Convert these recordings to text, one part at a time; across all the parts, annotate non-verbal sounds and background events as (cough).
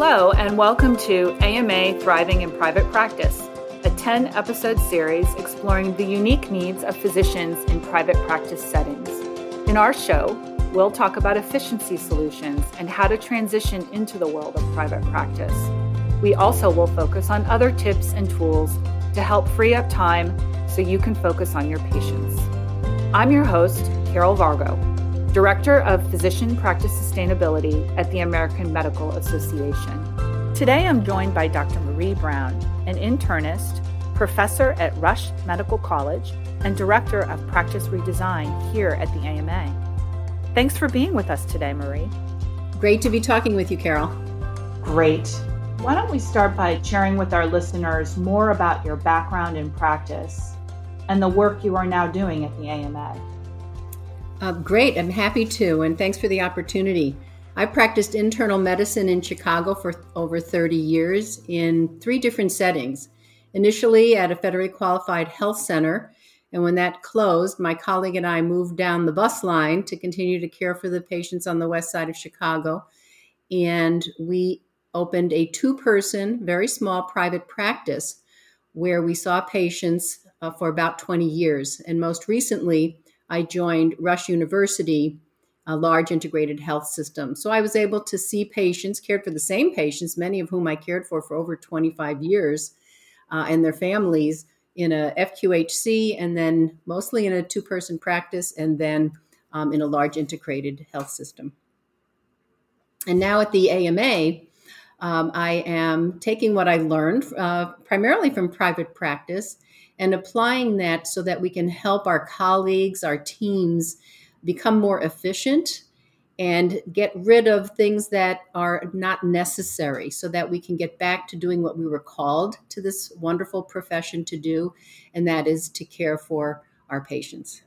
Hello, and welcome to AMA Thriving in Private Practice, a 10 episode series exploring the unique needs of physicians in private practice settings. In our show, we'll talk about efficiency solutions and how to transition into the world of private practice. We also will focus on other tips and tools to help free up time so you can focus on your patients. I'm your host, Carol Vargo, Director of Physician Practice Sustainability at the American Medical Association. Today I'm joined by Dr. Marie Brown, an internist, professor at Rush Medical College, and Director of Practice Redesign here at the AMA. Thanks for being with us today, Marie. Great to be talking with you, Carol. Great. Why don't we start by sharing with our listeners more about your background in practice and the work you are now doing at the AMA? Uh, great, I'm happy to, and thanks for the opportunity. I practiced internal medicine in Chicago for over 30 years in three different settings. Initially at a federally qualified health center, and when that closed, my colleague and I moved down the bus line to continue to care for the patients on the west side of Chicago. And we opened a two person, very small private practice where we saw patients uh, for about 20 years. And most recently, I joined Rush University, a large integrated health system. So I was able to see patients, cared for the same patients, many of whom I cared for for over 25 years, uh, and their families in a FQHC, and then mostly in a two person practice, and then um, in a large integrated health system. And now at the AMA, um, I am taking what I learned uh, primarily from private practice and applying that so that we can help our colleagues, our teams become more efficient and get rid of things that are not necessary so that we can get back to doing what we were called to this wonderful profession to do, and that is to care for our patients.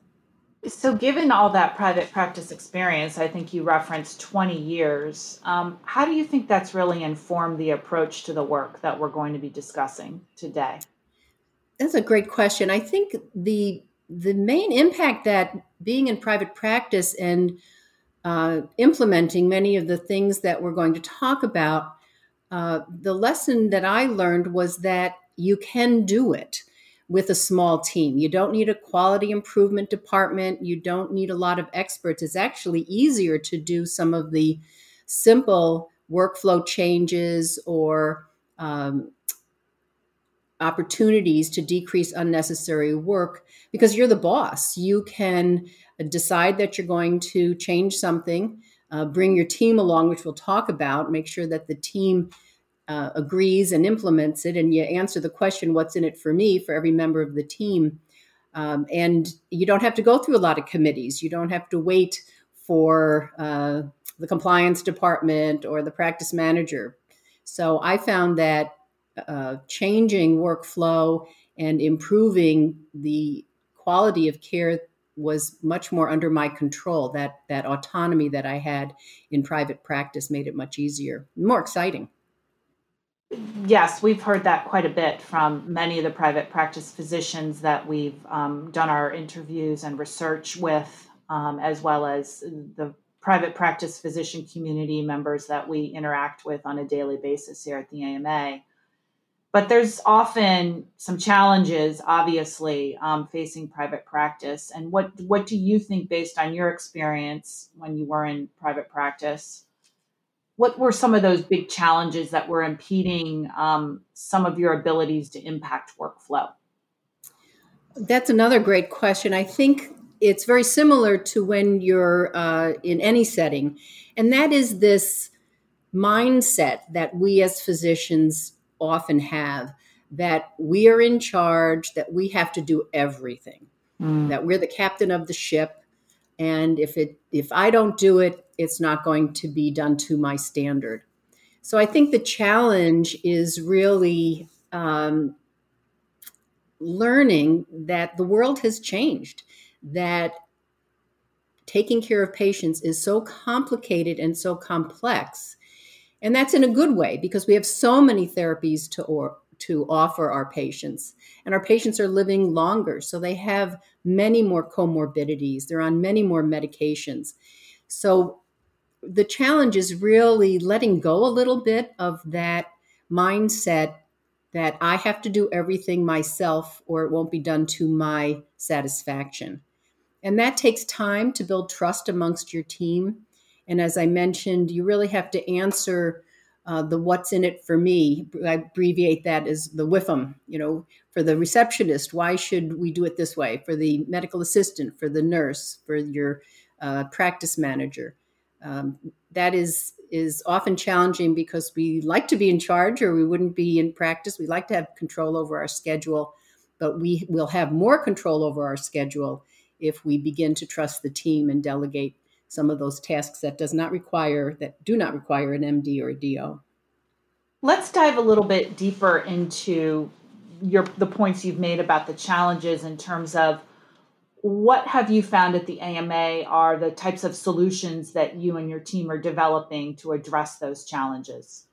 So, given all that private practice experience, I think you referenced 20 years. Um, how do you think that's really informed the approach to the work that we're going to be discussing today? That's a great question. I think the the main impact that being in private practice and uh, implementing many of the things that we're going to talk about, uh, the lesson that I learned was that you can do it with a small team. You don't need a quality improvement department. You don't need a lot of experts. It's actually easier to do some of the simple workflow changes or um, opportunities to decrease unnecessary work because you're the boss. You can decide that you're going to change something, uh, bring your team along, which we'll talk about, make sure that the team uh, agrees and implements it, and you answer the question, What's in it for me, for every member of the team. Um, and you don't have to go through a lot of committees. You don't have to wait for uh, the compliance department or the practice manager. So I found that uh, changing workflow and improving the quality of care was much more under my control. That that autonomy that I had in private practice made it much easier, more exciting. Yes, we've heard that quite a bit from many of the private practice physicians that we've um, done our interviews and research with, um, as well as the private practice physician community members that we interact with on a daily basis here at the AMA but there's often some challenges obviously um, facing private practice. And what what do you think based on your experience when you were in private practice what were some of those big challenges that were impeding um, some of your abilities to impact workflow? That's another great question. I think it's very similar to when you're uh, in any setting and that is this mindset that we as physicians often have that we are in charge, that we have to do everything, mm. that we're the captain of the ship. And if it if I don't do it, it's not going to be done to my standard. So I think the challenge is really um, learning that the world has changed, that taking care of patients is so complicated and so complex and that's in a good way because we have so many therapies to or, to offer our patients. And our patients are living longer, so they have many more comorbidities. They're on many more medications. So the challenge is really letting go a little bit of that mindset that I have to do everything myself or it won't be done to my satisfaction. And that takes time to build trust amongst your team. And as I mentioned, you really have to answer uh, the what's in it for me. I abbreviate that as the WIFM, you know, for the receptionist, why should we do it this way? For the medical assistant, for the nurse, for your uh, practice manager. Um, that is is often challenging because we like to be in charge or we wouldn't be in practice. We like to have control over our schedule, but we will have more control over our schedule if we begin to trust the team and delegate some of those tasks that does not require that do not require an MD or a DO. Let's dive a little bit deeper into your the points you've made about the challenges in terms of what have you found at the AMA are the types of solutions that you and your team are developing to address those challenges?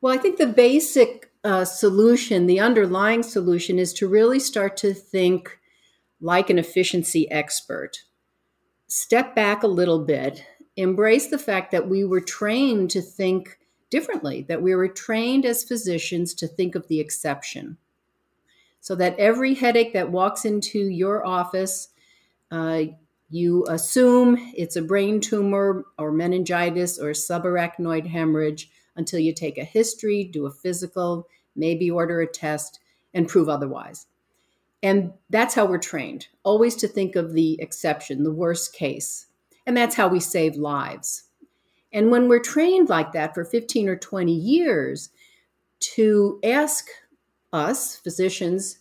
Well, I think the basic uh, solution, the underlying solution, is to really start to think like an efficiency expert step back a little bit, embrace the fact that we were trained to think differently, that we were trained as physicians to think of the exception. So that every headache that walks into your office, uh, you assume it's a brain tumor or meningitis or subarachnoid hemorrhage until you take a history, do a physical, maybe order a test, and prove otherwise. And that's how we're trained, always to think of the exception, the worst case. And that's how we save lives. And when we're trained like that for 15 or 20 years, to ask us, physicians,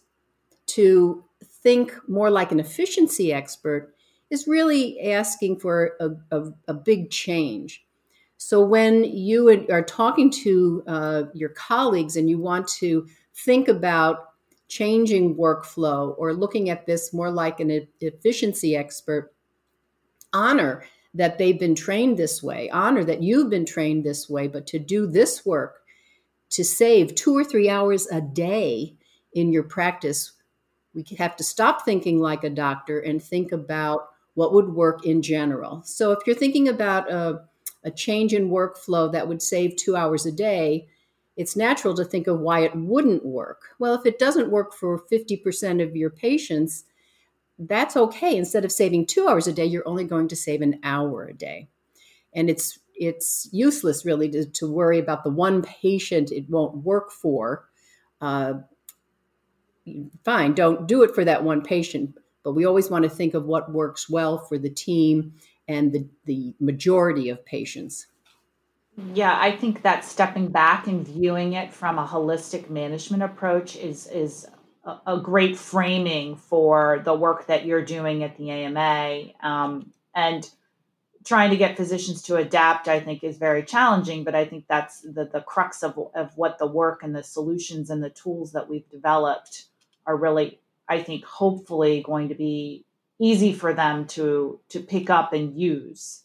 to think more like an efficiency expert is really asking for a, a, a big change. So when you are talking to uh, your colleagues and you want to think about changing workflow or looking at this more like an efficiency expert, honor that they've been trained this way, honor that you've been trained this way, but to do this work, to save two or three hours a day in your practice, we have to stop thinking like a doctor and think about what would work in general. So if you're thinking about a, a change in workflow that would save two hours a day, it's natural to think of why it wouldn't work. Well, if it doesn't work for 50% of your patients, that's okay. Instead of saving two hours a day, you're only going to save an hour a day. And it's it's useless really to, to worry about the one patient it won't work for. Uh, fine, don't do it for that one patient, but we always want to think of what works well for the team and the, the majority of patients. Yeah, I think that stepping back and viewing it from a holistic management approach is is a, a great framing for the work that you're doing at the AMA. Um, and trying to get physicians to adapt, I think, is very challenging. But I think that's the the crux of of what the work and the solutions and the tools that we've developed are really, I think, hopefully going to be easy for them to to pick up and use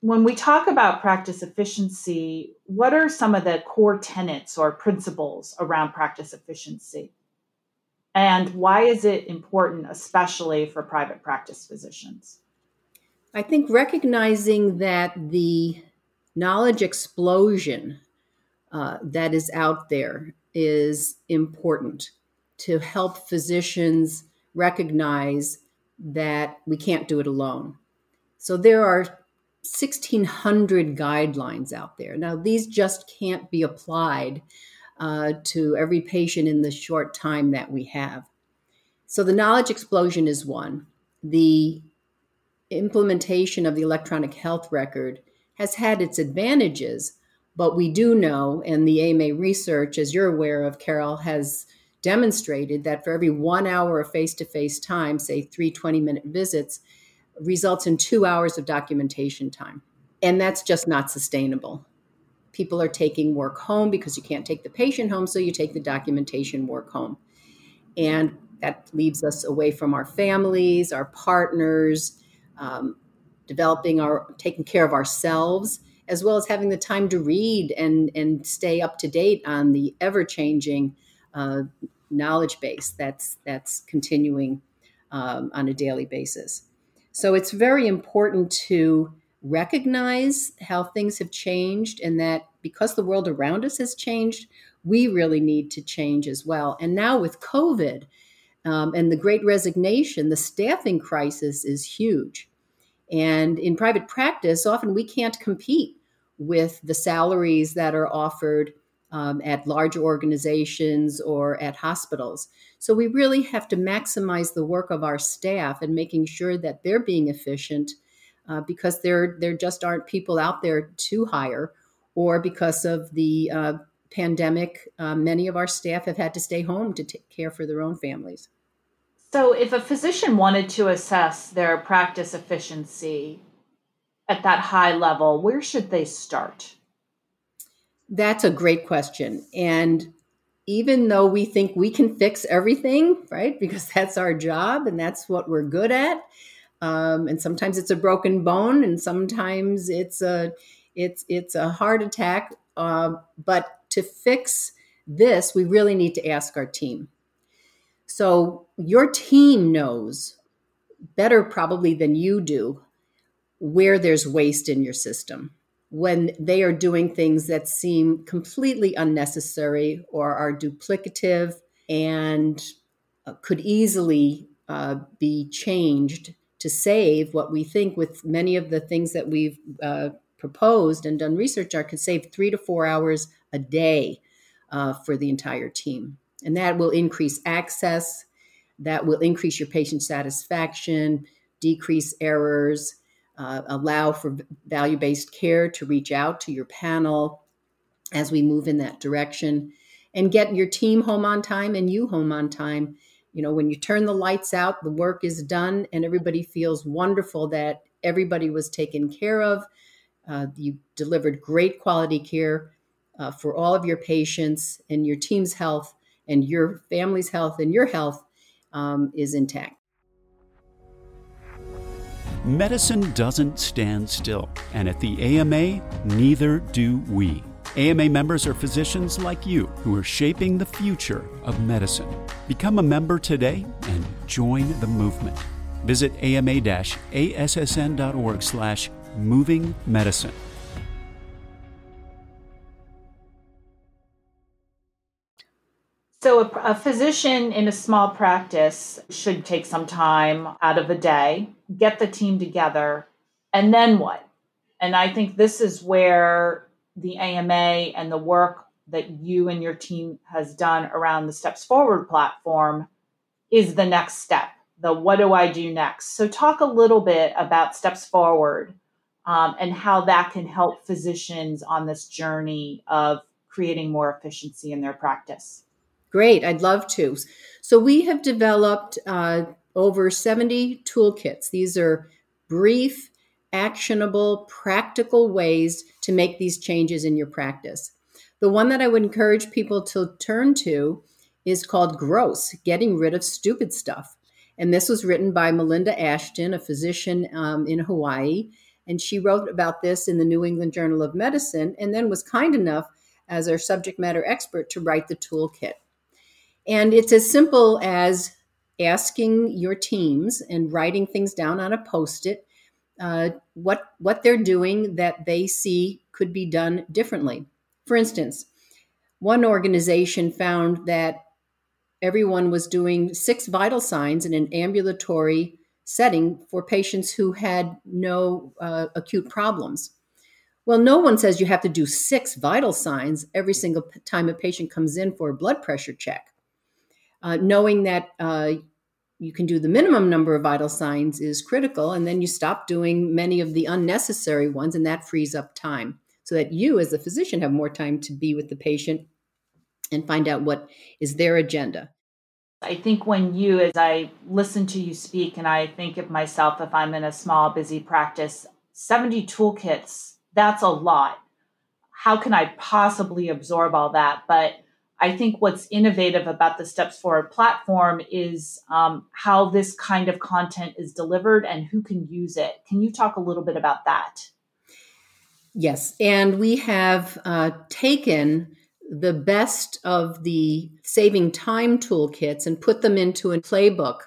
when we talk about practice efficiency, what are some of the core tenets or principles around practice efficiency? And why is it important, especially for private practice physicians? I think recognizing that the knowledge explosion uh, that is out there is important to help physicians recognize that we can't do it alone. So there are 1,600 guidelines out there. Now, these just can't be applied uh, to every patient in the short time that we have. So, the knowledge explosion is one. The implementation of the electronic health record has had its advantages, but we do know, and the AMA research, as you're aware of, Carol, has demonstrated that for every one hour of face to face time, say three 20 minute visits, results in two hours of documentation time. And that's just not sustainable. People are taking work home because you can't take the patient home, so you take the documentation work home. And that leaves us away from our families, our partners, um, developing our, taking care of ourselves, as well as having the time to read and, and stay up to date on the ever changing uh, knowledge base that's, that's continuing um, on a daily basis. So it's very important to recognize how things have changed and that because the world around us has changed, we really need to change as well. And now with COVID um, and the great resignation, the staffing crisis is huge. And in private practice, often we can't compete with the salaries that are offered um, at large organizations or at hospitals. So we really have to maximize the work of our staff and making sure that they're being efficient uh, because there there just aren't people out there to hire, or because of the uh, pandemic, uh, many of our staff have had to stay home to take care for their own families. So, if a physician wanted to assess their practice efficiency at that high level, where should they start? That's a great question. And even though we think we can fix everything, right, because (laughs) that's our job and that's what we're good at, um, and sometimes it's a broken bone, and sometimes it's a it's it's a heart attack. Uh, but to fix this, we really need to ask our team. So your team knows better probably than you do where there's waste in your system when they are doing things that seem completely unnecessary or are duplicative and uh, could easily uh, be changed to save what we think with many of the things that we've uh, proposed and done research on could save three to four hours a day uh, for the entire team. And that will increase access that will increase your patient satisfaction decrease errors uh, allow for value based care to reach out to your panel as we move in that direction and get your team home on time and you home on time. You know, when you turn the lights out, the work is done and everybody feels wonderful that everybody was taken care of. Uh, you delivered great quality care uh, for all of your patients, and your team's health and your family's health and your health um, is intact. Medicine doesn't stand still, and at the AMA, neither do we. AMA members are physicians like you who are shaping the future of medicine. Become a member today and join the movement. Visit ama-assn.org slash moving medicine. So, a, a, physician in a small practice should take some time out of the day, get the team together, and then what? And I think this is where the AMA and the work that you and your team has done around the Steps Forward platform is the next step. The what do I do next? So, talk a little bit about Steps Forward um, and how that can help physicians on this journey of creating more efficiency in their practice. Great, I'd love to. So, we have developed uh, over 70 toolkits. These are brief, actionable, practical ways to make these changes in your practice. The one that I would encourage people to turn to is called GROSS Getting Rid of Stupid Stuff. And this was written by Melinda Ashton, a physician um, in Hawaii. And she wrote about this in the New England Journal of Medicine and then was kind enough as our subject matter expert to write the toolkit. And it's as simple as asking your teams and writing things down on a post it uh, what what they're doing that they see could be done differently. For instance, one organization found that everyone was doing six vital signs in an ambulatory setting for patients who had no uh, acute problems. Well, no one says you have to do six vital signs every single time a patient comes in for a blood pressure check uh, knowing that uh, you can do the minimum number of vital signs is critical. And then you stop doing many of the unnecessary ones, and that frees up time so that you, as a physician, have more time to be with the patient and find out what is their agenda. I think when you, as I listen to you speak, and I think of myself if I'm in a small, busy practice, 70 toolkits, that's a lot. How can I possibly absorb all that? But I think what's innovative about the Steps Forward platform is um, how this kind of content is delivered and who can use it. Can you talk a little bit about that? Yes. And we have uh, taken the best of the saving time toolkits and put them into a playbook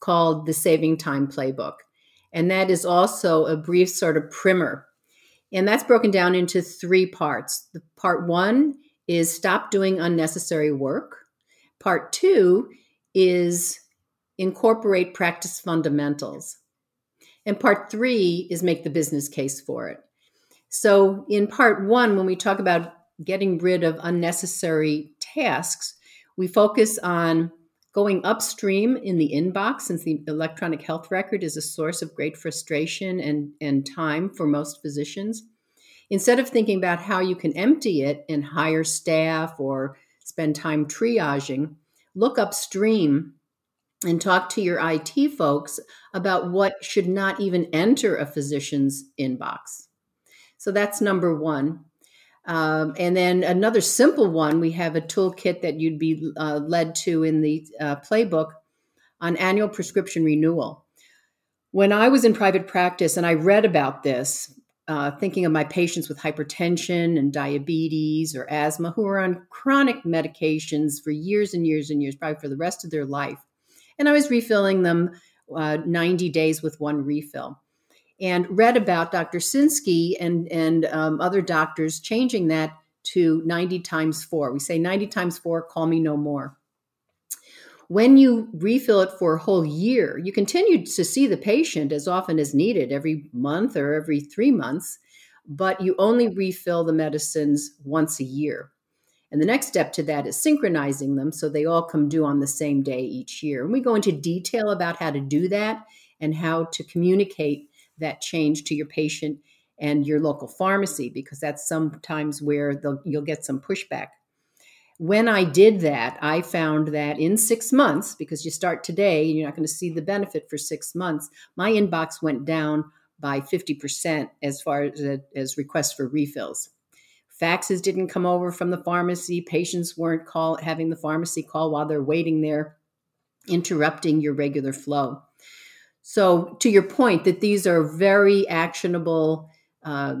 called the Saving Time Playbook. And that is also a brief sort of primer. And that's broken down into three parts. The part one is stop doing unnecessary work. Part two is incorporate practice fundamentals. And part three is make the business case for it. So, in part one, when we talk about getting rid of unnecessary tasks, we focus on going upstream in the inbox, since the electronic health record is a source of great frustration and, and time for most physicians. Instead of thinking about how you can empty it and hire staff or spend time triaging, look upstream and talk to your IT folks about what should not even enter a physician's inbox. So that's number one. Um, and then another simple one, we have a toolkit that you'd be uh, led to in the uh, playbook on annual prescription renewal. When I was in private practice and I read about this, uh, thinking of my patients with hypertension and diabetes or asthma who are on chronic medications for years and years and years, probably for the rest of their life. And I was refilling them uh, 90 days with one refill. And read about Dr. Sinsky and, and um, other doctors changing that to 90 times four. We say 90 times four, call me no more. When you refill it for a whole year, you continue to see the patient as often as needed, every month or every three months, but you only refill the medicines once a year. And the next step to that is synchronizing them so they all come due on the same day each year. And we go into detail about how to do that and how to communicate that change to your patient and your local pharmacy because that's sometimes where you'll get some pushback when I did that, I found that in six months, because you start today and you're not going to see the benefit for six months, my inbox went down by 50% as far as, as requests for refills. Faxes didn't come over from the pharmacy. Patients weren't call, having the pharmacy call while they're waiting there, interrupting your regular flow. So, to your point, that these are very actionable, uh,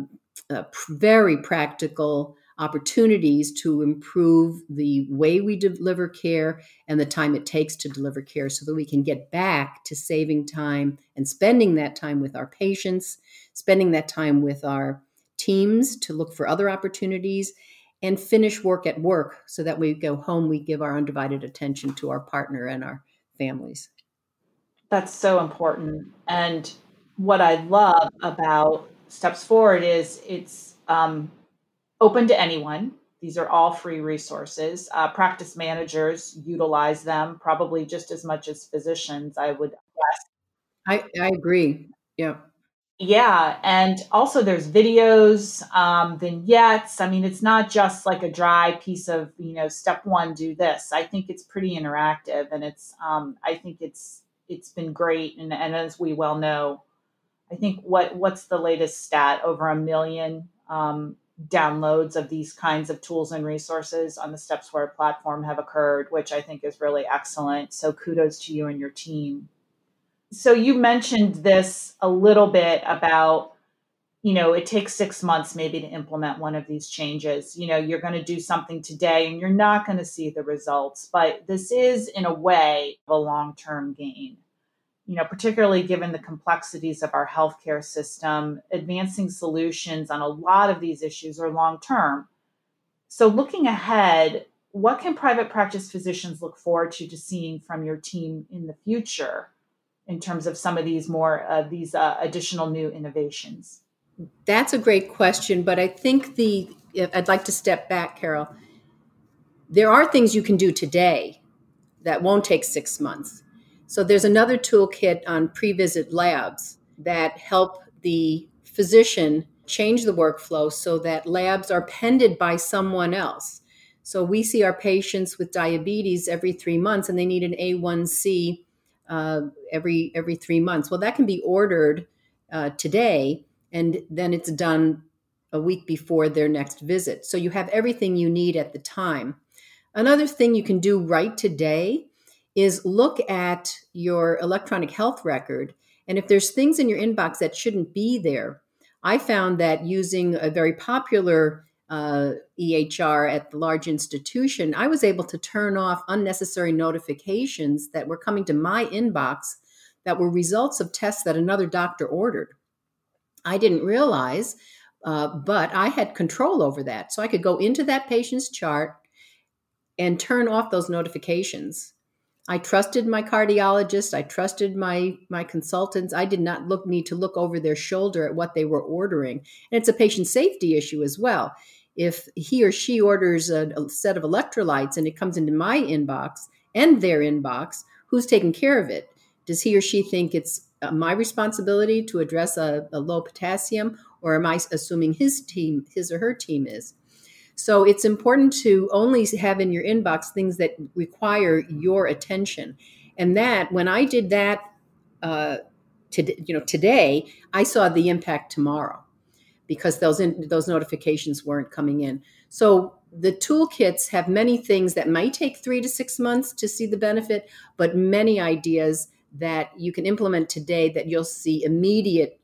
uh, very practical opportunities to improve the way we deliver care and the time it takes to deliver care so that we can get back to saving time and spending that time with our patients, spending that time with our teams to look for other opportunities and finish work at work so that we go home we give our undivided attention to our partner and our families. That's so important. And what I love about Steps Forward is it's um, open to anyone. These are all free resources. Uh, practice managers utilize them probably just as much as physicians, I would guess. I, I agree. Yeah. Yeah. And also there's videos, um, vignettes. I mean, it's not just like a dry piece of, you know, step one, do this. I think it's pretty interactive and it's, um, I think it's, it's been great. And, and as we well know, I think what, what's the latest stat? Over a million um, downloads of these kinds of tools and resources on the Steps Forward platform have occurred, which I think is really excellent. So kudos to you and your team. So you mentioned this a little bit about, you know, it takes six months maybe to implement one of these changes. You know, you're going to do something today and you're not going to see the results, but this is in a way a long term gain you know, particularly given the complexities of our healthcare system, advancing solutions on a lot of these issues are long term. So, looking ahead, what can private practice physicians look forward to, to seeing from your team in the future in terms of some of these more uh, these uh, additional new innovations? That's a great question, but I think the I'd like to step back, Carol. There are things you can do today that won't take six months so there's another toolkit on pre-visit labs that help the physician change the workflow so that labs are pended by someone else. So we see our patients with diabetes every three months, and they need an A1C uh, every every three months. Well, that can be ordered uh, today, and then it's done a week before their next visit. So you have everything you need at the time. Another thing you can do right today is look at your electronic health record. And if there's things in your inbox that shouldn't be there, I found that using a very popular uh, EHR at the large institution, I was able to turn off unnecessary notifications that were coming to my inbox that were results of tests that another doctor ordered. I didn't realize, uh, but I had control over that. So I could go into that patient's chart and turn off those notifications. I trusted my cardiologist. I trusted my my consultants. I did not look need to look over their shoulder at what they were ordering. And it's a patient safety issue as well. If he or she orders a, a set of electrolytes and it comes into my inbox and their inbox, who's taking care of it? Does he or she think it's uh, my responsibility to address a, a low potassium, or am I assuming his team, his or her team is? So it's important to only have in your inbox things that require your attention. And that when I did that, uh, to, you know, today, I saw the impact tomorrow because those in, those notifications weren't coming in. So the toolkits have many things that might take three to six months to see the benefit, but many ideas that you can implement today that you'll see immediate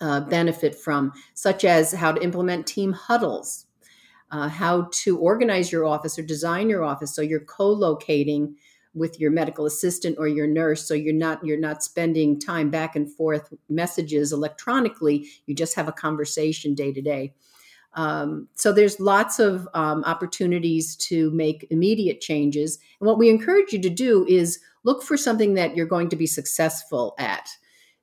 uh, benefit from, such as how to implement team huddles uh, how to organize your office or design your office. So you're co-locating with your medical assistant or your nurse. So you're not you're not spending time back and forth messages electronically. You just have a conversation day to day. Um, so there's lots of um, opportunities to make immediate changes. And what we encourage you to do is look for something that you're going to be successful at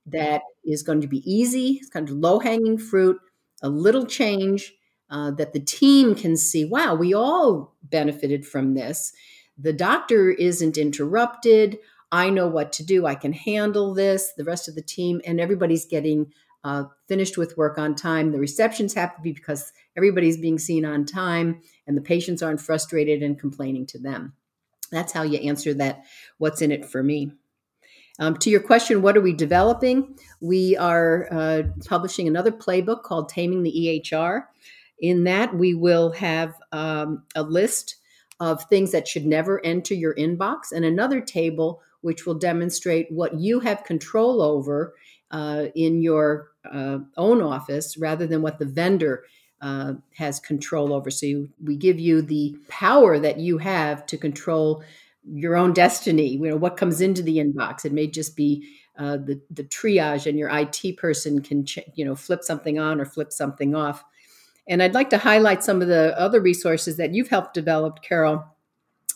that is going to be easy it's kind of low hanging fruit a little change uh, that the team can see wow, we all benefited from this. The doctor isn't interrupted. I know what to do. I can handle this. The rest of the team and everybody's getting uh, finished with work on time. The reception's happy because everybody's being seen on time and the patients aren't frustrated and complaining to them. That's how you answer that. What's in it for me? Um, to your question, what are we developing? We are uh, publishing another playbook called Taming the EHR. In that, we will have um, a list of things that should never enter your inbox and another table which will demonstrate what you have control over uh, in your uh, own office rather than what the vendor uh, has control over. So you, we give you the power that you have to control your own destiny. You know what comes into the inbox. It may just be uh, the the triage, and your IT person can ch- you know flip something on or flip something off. And I'd like to highlight some of the other resources that you've helped develop, Carol.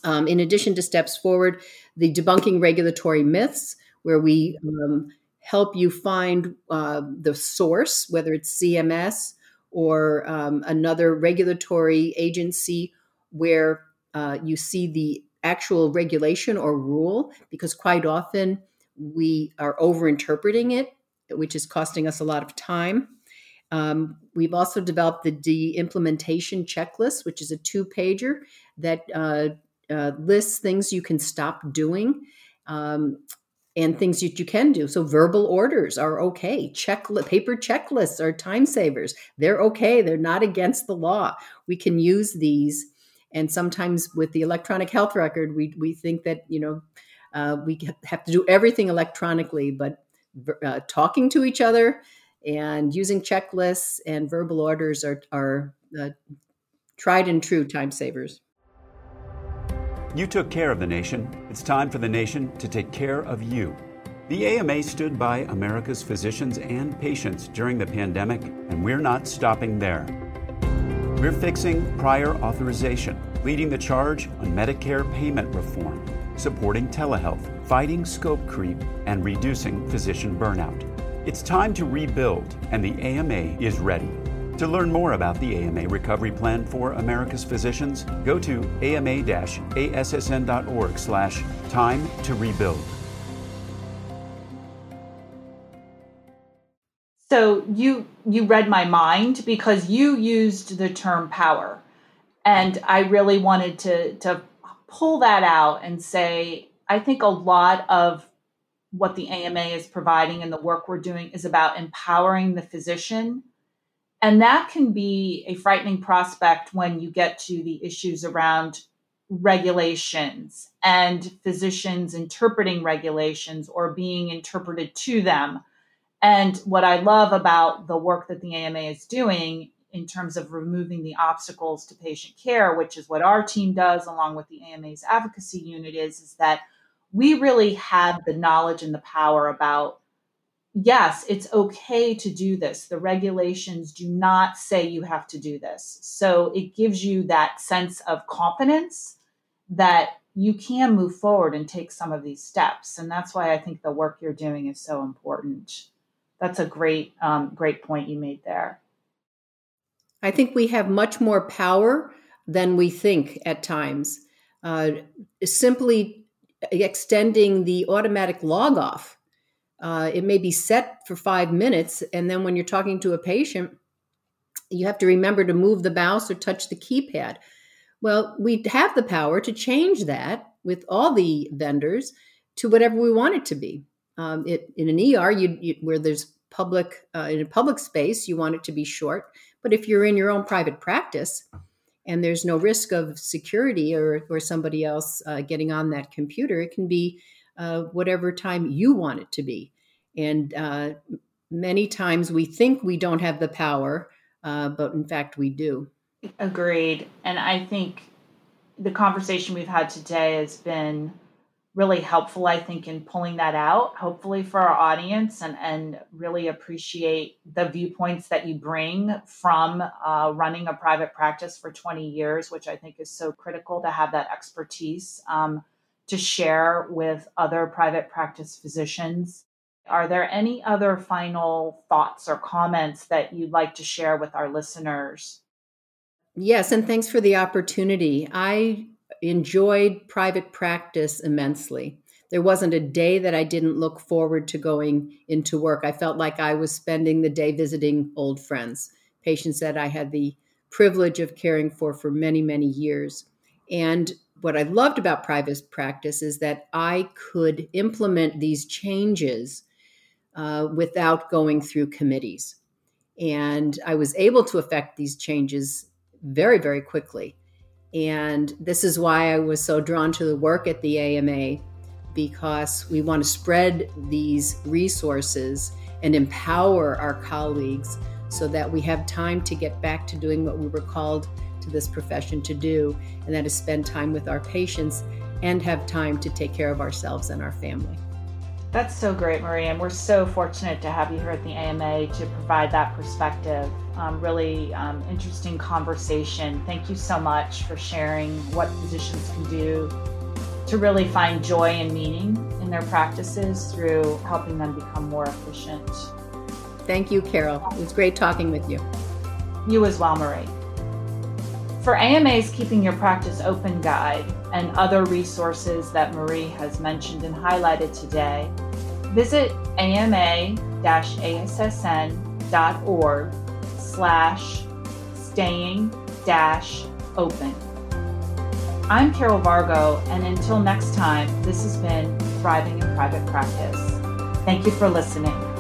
Um, in addition to Steps Forward, the Debunking Regulatory Myths, where we um, help you find uh, the source, whether it's CMS or um, another regulatory agency where uh, you see the actual regulation or rule, because quite often we are overinterpreting it, which is costing us a lot of time. Um, we've also developed the de-implementation checklist, which is a two-pager that uh, uh, lists things you can stop doing um, and things that you can do. So verbal orders are okay. Paper checklists are time savers. They're okay. They're not against the law. We can use these. And sometimes with the electronic health record, we we think that you know uh, we have to do everything electronically, but uh, talking to each other and using checklists and verbal orders are, are uh, tried and true time savers. You took care of the nation. It's time for the nation to take care of you. The AMA stood by America's physicians and patients during the pandemic, and we're not stopping there. We're fixing prior authorization, leading the charge on Medicare payment reform, supporting telehealth, fighting scope creep, and reducing physician burnout. It's time to rebuild, and the AMA is ready. To learn more about the AMA Recovery Plan for America's Physicians, go to ama-assn.org slash time to rebuild. So you you read my mind because you used the term power. And I really wanted to to pull that out and say I think a lot of what the AMA is providing and the work we're doing is about empowering the physician. And that can be a frightening prospect when you get to the issues around regulations and physicians interpreting regulations or being interpreted to them. And what I love about the work that the AMA is doing in terms of removing the obstacles to patient care, which is what our team does along with the AMA's advocacy unit, is, is that we really have the knowledge and the power about yes, it's okay to do this. The regulations do not say you have to do this. So it gives you that sense of confidence that you can move forward and take some of these steps. And that's why I think the work you're doing is so important. That's a great, um, great point you made there. I think we have much more power than we think at times. Uh, simply extending the automatic log off uh, it may be set for five minutes, and then when you're talking to a patient, you have to remember to move the mouse or touch the keypad. Well, we have the power to change that with all the vendors to whatever we want it to be. Um, it, in an ER, you, you, where there's public uh, in a public space, you want it to be short. But if you're in your own private practice and there's no risk of security or, or somebody else uh, getting on that computer, it can be uh, whatever time you want it to be. And uh, many times we think we don't have the power, uh, but in fact we do. Agreed. And I think the conversation we've had today has been really helpful, I think, in pulling that out, hopefully for our audience, and, and really appreciate the viewpoints that you bring from uh, running a private practice for 20 years, which I think is so critical to have that expertise um, to share with other private practice physicians. Are there any other final thoughts or comments that you'd like to share with our listeners? Yes, and thanks for the opportunity. I enjoyed private practice immensely. There wasn't a day that I didn't look forward to going into work. I felt like I was spending the day visiting old friends, patients that I had the privilege of caring for for many, many years. And what I loved about private practice is that I could implement these changes uh, without going through committees. And I was able to affect these changes very, very quickly. And this is why I was so drawn to the work at the AMA because we want to spread these resources and empower our colleagues so that we have time to get back to doing what we were called to this profession to do, and that is spend time with our patients and have time to take care of ourselves and our family. That's so great, Marie, and we're so fortunate to have you here at the AMA to provide that perspective. Um, really um, interesting conversation. Thank you so much for sharing what physicians can do to really find joy and meaning in their practices through helping them become more efficient. Thank you, Carol. It was great talking with you. You as well, Marie. For AMA's Keeping Your Practice Open guide and other resources that Marie has mentioned and highlighted today, visit ama-assn.org slash staying dash open. I'm Carol Vargo, and until next time, this has been Thriving in Private Practice. Thank you for listening.